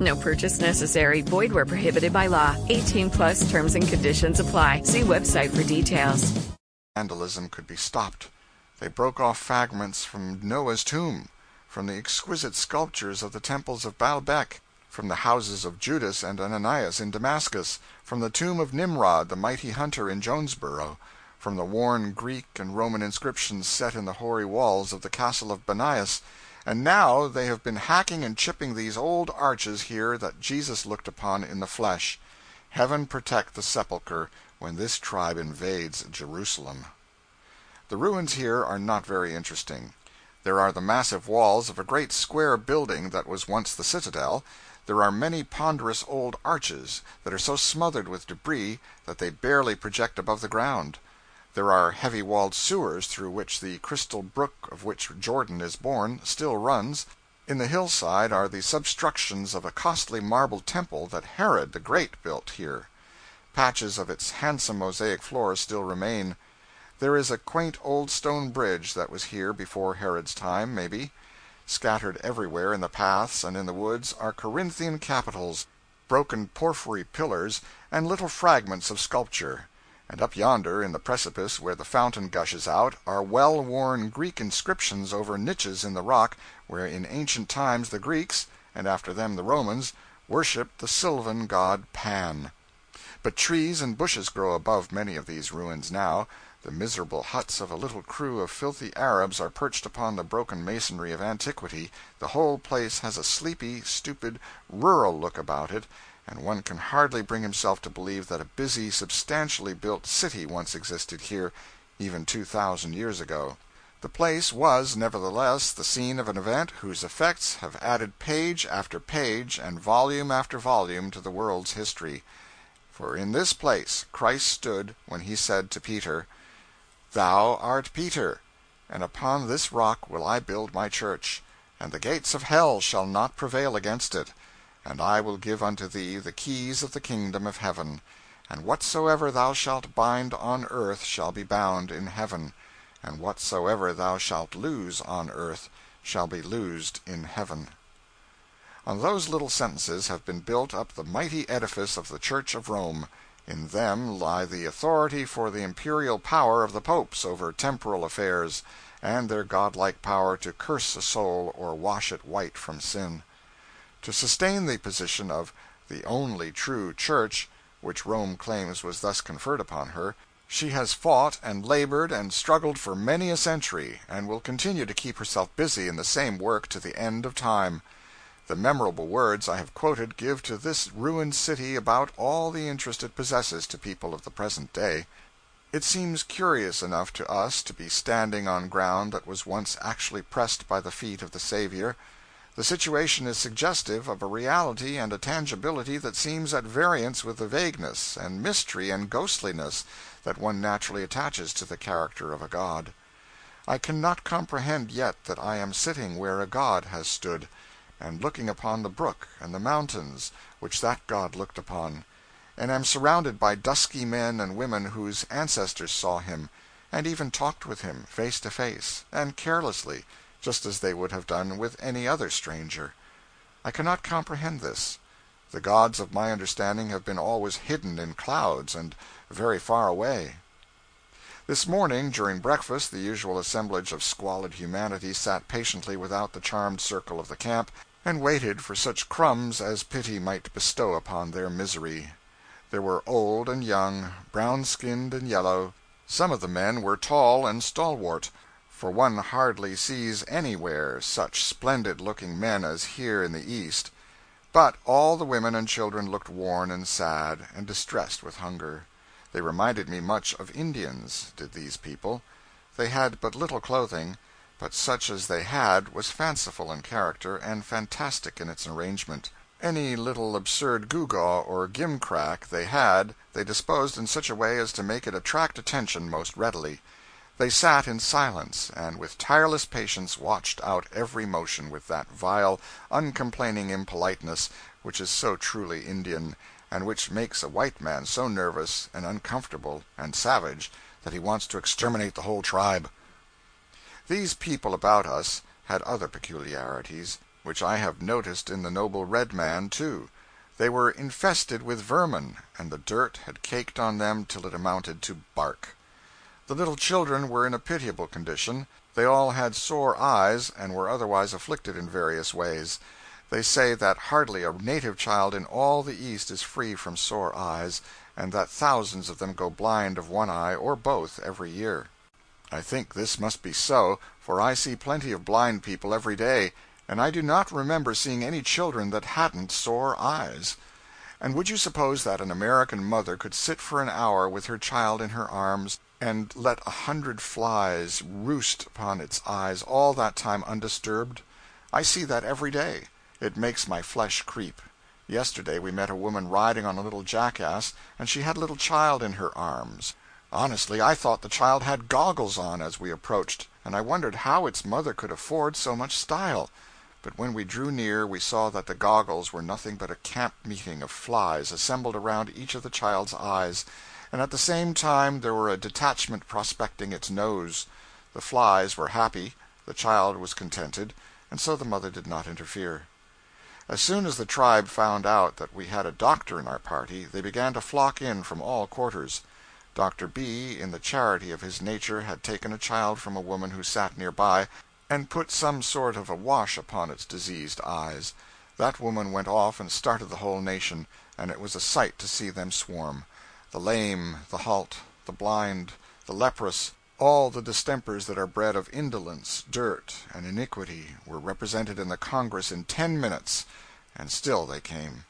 No purchase necessary. Void where prohibited by law. 18 plus terms and conditions apply. See website for details. Vandalism could be stopped. They broke off fragments from Noah's tomb, from the exquisite sculptures of the temples of Baalbec, from the houses of Judas and Ananias in Damascus, from the tomb of Nimrod, the mighty hunter in Jonesboro, from the worn Greek and Roman inscriptions set in the hoary walls of the castle of Banias, and now they have been hacking and chipping these old arches here that Jesus looked upon in the flesh. Heaven protect the sepulchre when this tribe invades Jerusalem. The ruins here are not very interesting. There are the massive walls of a great square building that was once the citadel; there are many ponderous old arches that are so smothered with debris that they barely project above the ground; there are heavy walled sewers through which the crystal brook of which Jordan is born still runs; in the hillside are the substructions of a costly marble temple that Herod the Great built here; patches of its handsome mosaic floor still remain. There is a quaint old stone bridge that was here before Herod's time, maybe. Scattered everywhere in the paths and in the woods are Corinthian capitals, broken porphyry pillars, and little fragments of sculpture; and up yonder, in the precipice where the fountain gushes out, are well worn Greek inscriptions over niches in the rock where in ancient times the Greeks, and after them the Romans, worshipped the sylvan god Pan. But trees and bushes grow above many of these ruins now. The miserable huts of a little crew of filthy Arabs are perched upon the broken masonry of antiquity; the whole place has a sleepy, stupid, rural look about it, and one can hardly bring himself to believe that a busy, substantially built city once existed here, even two thousand years ago. The place was, nevertheless, the scene of an event whose effects have added page after page and volume after volume to the world's history. For in this place Christ stood when he said to Peter. Thou art Peter, and upon this rock will I build my church, and the gates of hell shall not prevail against it. And I will give unto thee the keys of the kingdom of heaven. And whatsoever thou shalt bind on earth shall be bound in heaven; and whatsoever thou shalt loose on earth shall be loosed in heaven. On those little sentences have been built up the mighty edifice of the Church of Rome. In them lie the authority for the imperial power of the popes over temporal affairs, and their godlike power to curse a soul or wash it white from sin. To sustain the position of the only true Church, which Rome claims was thus conferred upon her, she has fought and labored and struggled for many a century, and will continue to keep herself busy in the same work to the end of time. The memorable words I have quoted give to this ruined city about all the interest it possesses to people of the present day. It seems curious enough to us to be standing on ground that was once actually pressed by the feet of the Saviour. The situation is suggestive of a reality and a tangibility that seems at variance with the vagueness, and mystery, and ghostliness that one naturally attaches to the character of a God. I cannot comprehend yet that I am sitting where a God has stood and looking upon the brook and the mountains which that God looked upon, and am surrounded by dusky men and women whose ancestors saw him, and even talked with him, face to face, and carelessly, just as they would have done with any other stranger. I cannot comprehend this. The gods of my understanding have been always hidden in clouds, and very far away. This morning, during breakfast, the usual assemblage of squalid humanity sat patiently without the charmed circle of the camp and waited for such crumbs as pity might bestow upon their misery. There were old and young, brown skinned and yellow, Some of the men were tall and stalwart, for one hardly sees anywhere such splendid looking men as here in the East; but all the women and children looked worn and sad, and distressed with hunger. They reminded me much of Indians, did these people. They had but little clothing, but such as they had was fanciful in character and fantastic in its arrangement. Any little absurd gewgaw or gimcrack they had they disposed in such a way as to make it attract attention most readily. They sat in silence, and with tireless patience watched out every motion with that vile, uncomplaining impoliteness which is so truly Indian, and which makes a white man so nervous and uncomfortable and savage that he wants to exterminate the whole tribe. These people about us had other peculiarities which I have noticed in the noble red man, too. They were infested with vermin, and the dirt had caked on them till it amounted to bark. The little children were in a pitiable condition. They all had sore eyes, and were otherwise afflicted in various ways. They say that hardly a native child in all the East is free from sore eyes, and that thousands of them go blind of one eye or both every year. I think this must be so, for I see plenty of blind people every day and I do not remember seeing any children that hadn't sore eyes. And would you suppose that an American mother could sit for an hour with her child in her arms, and let a hundred flies roost upon its eyes all that time undisturbed? I see that every day. It makes my flesh creep. Yesterday we met a woman riding on a little jackass, and she had a little child in her arms. Honestly, I thought the child had goggles on as we approached, and I wondered how its mother could afford so much style. But when we drew near we saw that the goggles were nothing but a camp meeting of flies assembled around each of the child's eyes, and at the same time there were a detachment prospecting its nose. The flies were happy, the child was contented, and so the mother did not interfere. As soon as the tribe found out that we had a doctor in our party, they began to flock in from all quarters. Dr. B., in the charity of his nature, had taken a child from a woman who sat near by and put some sort of a wash upon its diseased eyes. That woman went off and started the whole nation, and it was a sight to see them swarm. The lame, the halt, the blind, the leprous, all the distempers that are bred of indolence, dirt, and iniquity, were represented in the Congress in ten minutes, and still they came.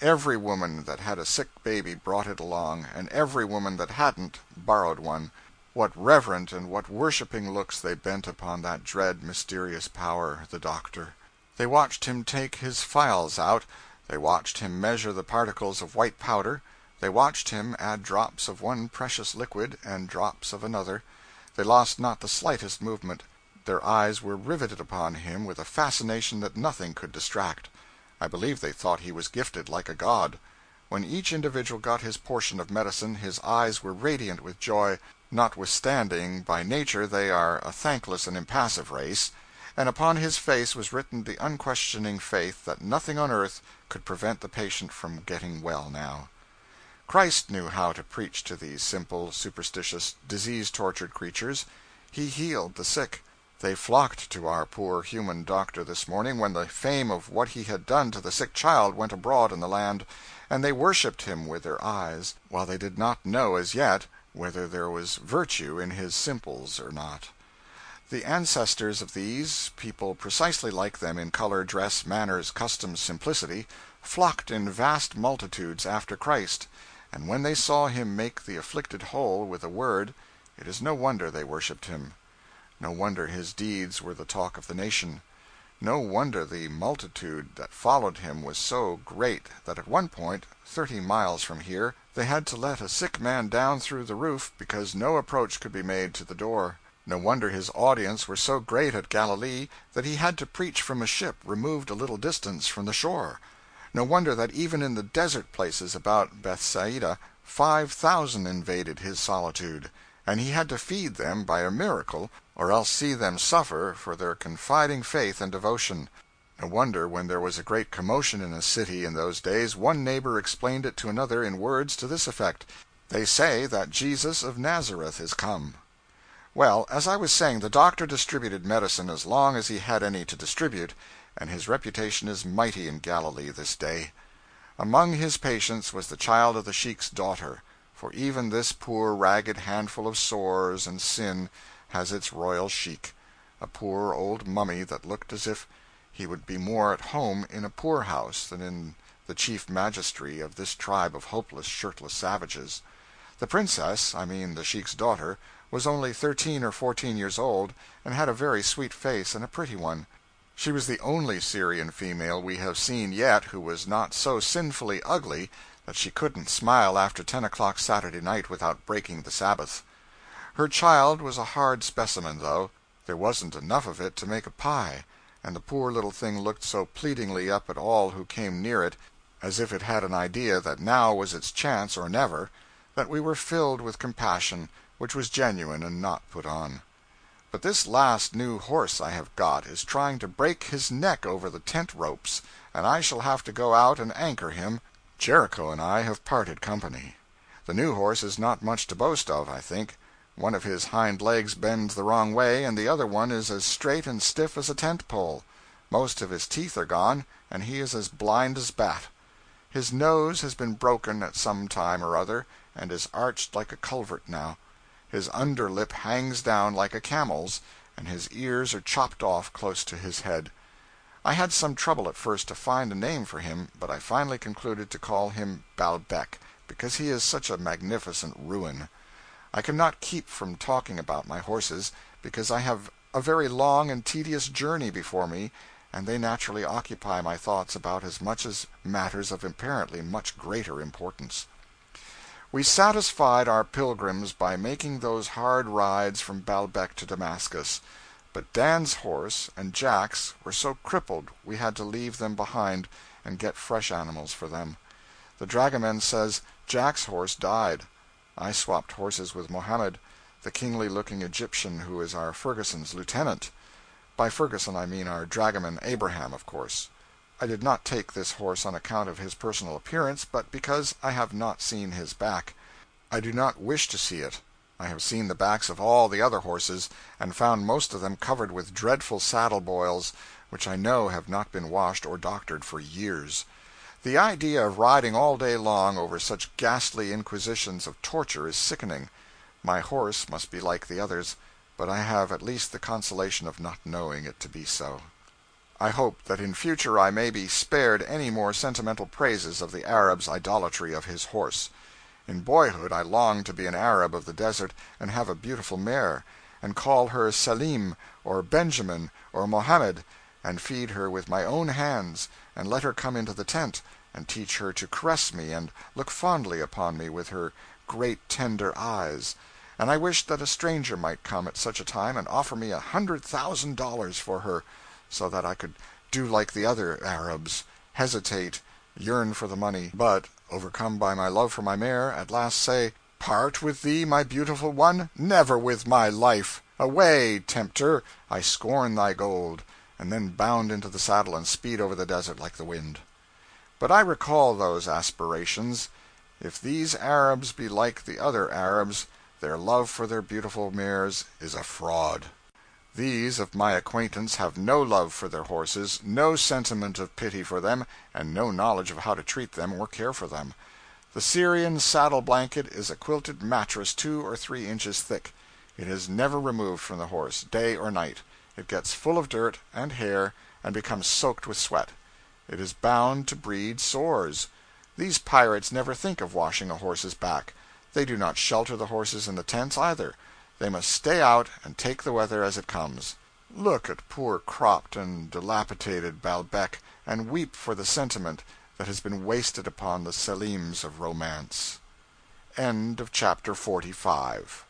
Every woman that had a sick baby brought it along, and every woman that hadn't borrowed one. What reverent and what worshipping looks they bent upon that dread, mysterious power, the doctor! They watched him take his phials out, they watched him measure the particles of white powder, they watched him add drops of one precious liquid and drops of another. They lost not the slightest movement; their eyes were riveted upon him with a fascination that nothing could distract. I believe they thought he was gifted like a god. When each individual got his portion of medicine his eyes were radiant with joy notwithstanding by nature they are a thankless and impassive race, and upon his face was written the unquestioning faith that nothing on earth could prevent the patient from getting well now. Christ knew how to preach to these simple, superstitious, disease tortured creatures. He healed the sick. They flocked to our poor human doctor this morning when the fame of what he had done to the sick child went abroad in the land, and they worshipped him with their eyes, while they did not know as yet whether there was virtue in his simples or not. The ancestors of these, people precisely like them in color, dress, manners, customs, simplicity, flocked in vast multitudes after Christ, and when they saw him make the afflicted whole with a word, it is no wonder they worshipped him. No wonder his deeds were the talk of the nation. No wonder the multitude that followed him was so great that at one point, thirty miles from here, they had to let a sick man down through the roof because no approach could be made to the door. No wonder his audience were so great at Galilee that he had to preach from a ship removed a little distance from the shore. No wonder that even in the desert places about Bethsaida five thousand invaded his solitude, and he had to feed them by a miracle or else see them suffer for their confiding faith and devotion. No wonder when there was a great commotion in a city in those days, one neighbor explained it to another in words to this effect: "They say that Jesus of Nazareth is come." Well, as I was saying, the doctor distributed medicine as long as he had any to distribute, and his reputation is mighty in Galilee this day. Among his patients was the child of the sheik's daughter. for even this poor ragged handful of sores and sin has its royal sheik a poor old mummy that looked as if he would be more at home in a poorhouse than in the chief magistracy of this tribe of hopeless, shirtless savages. The princess I mean the Sheik's daughter was only thirteen or fourteen years old, and had a very sweet face and a pretty one. She was the only Syrian female we have seen yet who was not so sinfully ugly that she couldn't smile after ten o'clock Saturday night without breaking the Sabbath. Her child was a hard specimen, though. There wasn't enough of it to make a pie, and the poor little thing looked so pleadingly up at all who came near it, as if it had an idea that now was its chance or never, that we were filled with compassion which was genuine and not put on. But this last new horse I have got is trying to break his neck over the tent ropes, and I shall have to go out and anchor him. Jericho and I have parted company. The new horse is not much to boast of, I think. One of his hind legs bends the wrong way, and the other one is as straight and stiff as a tent pole. Most of his teeth are gone, and he is as blind as bat. His nose has been broken at some time or other, and is arched like a culvert now. His under lip hangs down like a camel's, and his ears are chopped off close to his head. I had some trouble at first to find a name for him, but I finally concluded to call him Baalbec, because he is such a magnificent ruin. I cannot keep from talking about my horses, because I have a very long and tedious journey before me, and they naturally occupy my thoughts about as much as matters of apparently much greater importance. We satisfied our pilgrims by making those hard rides from Baalbec to Damascus; but Dan's horse and Jack's were so crippled we had to leave them behind and get fresh animals for them. The dragoman says Jack's horse died. I swapped horses with Mohammed, the kingly looking Egyptian who is our Ferguson's lieutenant. By Ferguson I mean our dragoman Abraham, of course. I did not take this horse on account of his personal appearance, but because I have not seen his back. I do not wish to see it. I have seen the backs of all the other horses, and found most of them covered with dreadful saddle boils, which I know have not been washed or doctored for years. The idea of riding all day long over such ghastly inquisitions of torture is sickening. My horse must be like the others, but I have at least the consolation of not knowing it to be so. I hope that in future I may be spared any more sentimental praises of the Arab's idolatry of his horse. In boyhood I longed to be an Arab of the desert and have a beautiful mare, and call her Selim, or Benjamin, or Mohammed, and feed her with my own hands, and let her come into the tent, and teach her to caress me and look fondly upon me with her great tender eyes; and I wished that a stranger might come at such a time and offer me a hundred thousand dollars for her so that I could do like the other Arabs hesitate, yearn for the money, but, overcome by my love for my mare, at last say, "Part with thee, my beautiful one? Never with my life! Away, tempter, I scorn thy gold!" and then bound into the saddle and speed over the desert like the wind. But I recall those aspirations. If these Arabs be like the other Arabs, their love for their beautiful mares is a fraud. These of my acquaintance have no love for their horses, no sentiment of pity for them, and no knowledge of how to treat them or care for them. The Syrian saddle blanket is a quilted mattress two or three inches thick. It is never removed from the horse, day or night. It gets full of dirt and hair, and becomes soaked with sweat. It is bound to breed sores. These pirates never think of washing a horse's back. They do not shelter the horses in the tents, either. They must stay out and take the weather as it comes. Look at poor cropped and dilapidated Baalbec, and weep for the sentiment that has been wasted upon the Selims of romance. End of Chapter 45